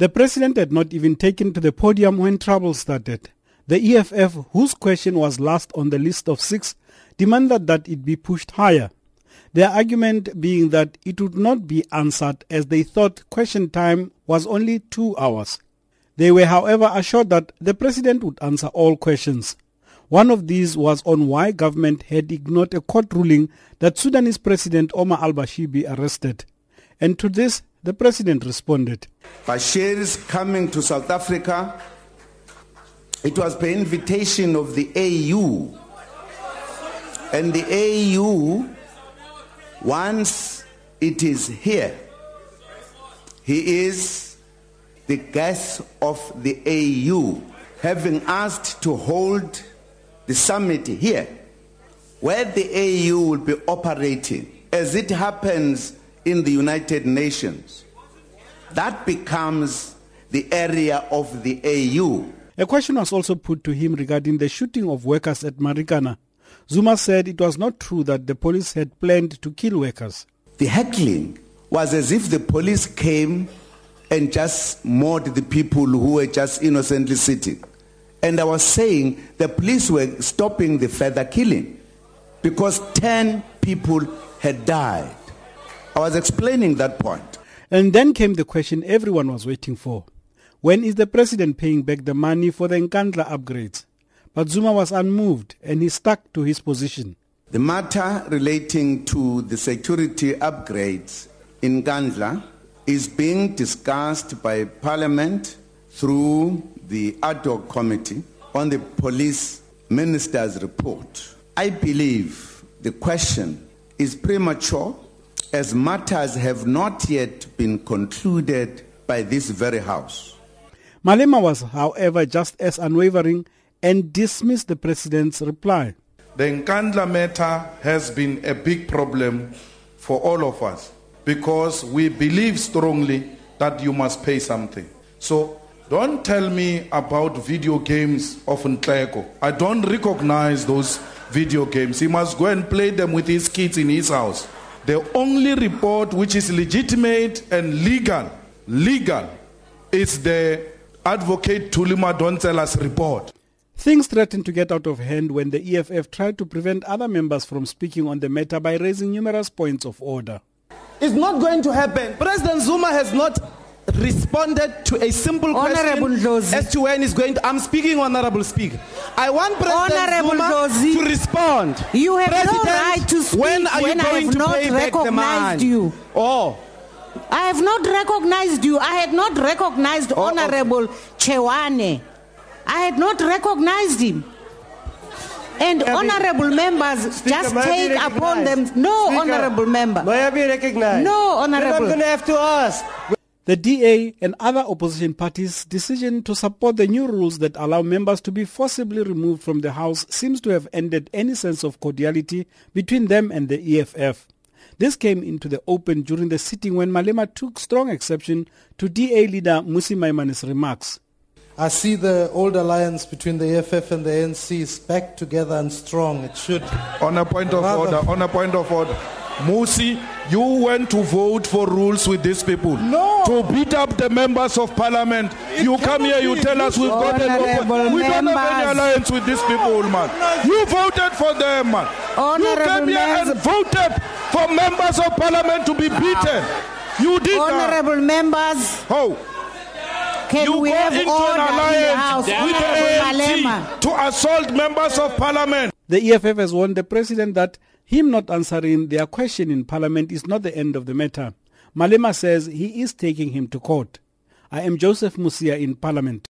The president had not even taken to the podium when trouble started. The EFF, whose question was last on the list of six, demanded that it be pushed higher. Their argument being that it would not be answered as they thought question time was only two hours. They were, however, assured that the president would answer all questions. One of these was on why government had ignored a court ruling that Sudanese President Omar al-Bashir be arrested. And to this, the president responded. Bashir's coming to South Africa, it was by invitation of the AU. And the AU, once it is here, he is the guest of the AU, having asked to hold the summit here, where the AU will be operating. As it happens in the United Nations. That becomes the area of the AU. A question was also put to him regarding the shooting of workers at Marikana. Zuma said it was not true that the police had planned to kill workers. The heckling was as if the police came and just mauled the people who were just innocently sitting. And I was saying the police were stopping the further killing because 10 people had died. I was explaining that point. And then came the question everyone was waiting for. When is the president paying back the money for the Nkandla upgrades? But Zuma was unmoved and he stuck to his position. The matter relating to the security upgrades in Nkandla is being discussed by Parliament through the ad hoc committee on the police minister's report. I believe the question is premature as matters have not yet been concluded by this very House. Malema was, however, just as unwavering and dismissed the President's reply. The Nkandla matter has been a big problem for all of us because we believe strongly that you must pay something. So don't tell me about video games of Nhleko. I don't recognize those video games. He must go and play them with his kids in his house. The only report which is legitimate and legal, legal, is the advocate Thuli Madonsela's report. Things threatened to get out of hand when the EFF tried to prevent other members from speaking on the matter by raising numerous points of order. It's not going to happen. President Zuma has not responded to a simple Honorable question Ndlozi. as to when he's going to. I'm speaking, Honorable Speaker. I want President Honorable Zuma to respond. You have no right to speak when are you when I going have to not pay recognized you. Oh, I have not recognized you. I had not recognized Oh, okay. Honorable Chewane. I had not recognized him. And honorable members just may I be take upon them. No, Speaker, honorable member. May I be recognized? No, Then I'm honorable. going to have to ask. The DA and other opposition parties' decision to support the new rules that allow members to be forcibly removed from the House seems to have ended any sense of cordiality between them and the EFF. This came into the open during the sitting when Malema took strong exception to DA leader Musi Maimane's remarks. I see the old alliance between the EFF and the ANC is back together and strong. It should. On a point of Rather- order, on a point of order. Musi, you went to vote for rules with these people. No. To beat up the members of parliament. you come here, you tell us we've got an open. We don't have any alliance with these people, man. You voted for them, man. you Honorable came here and voted for members of parliament to be beaten. You did that. Honorable members, How? can you we go have into order an alliance with the to assault members of parliament. The EFF has warned the president that him not answering their question in parliament is not the end of the matter. Malema says he is taking him to court. I am Joseph Musia in parliament.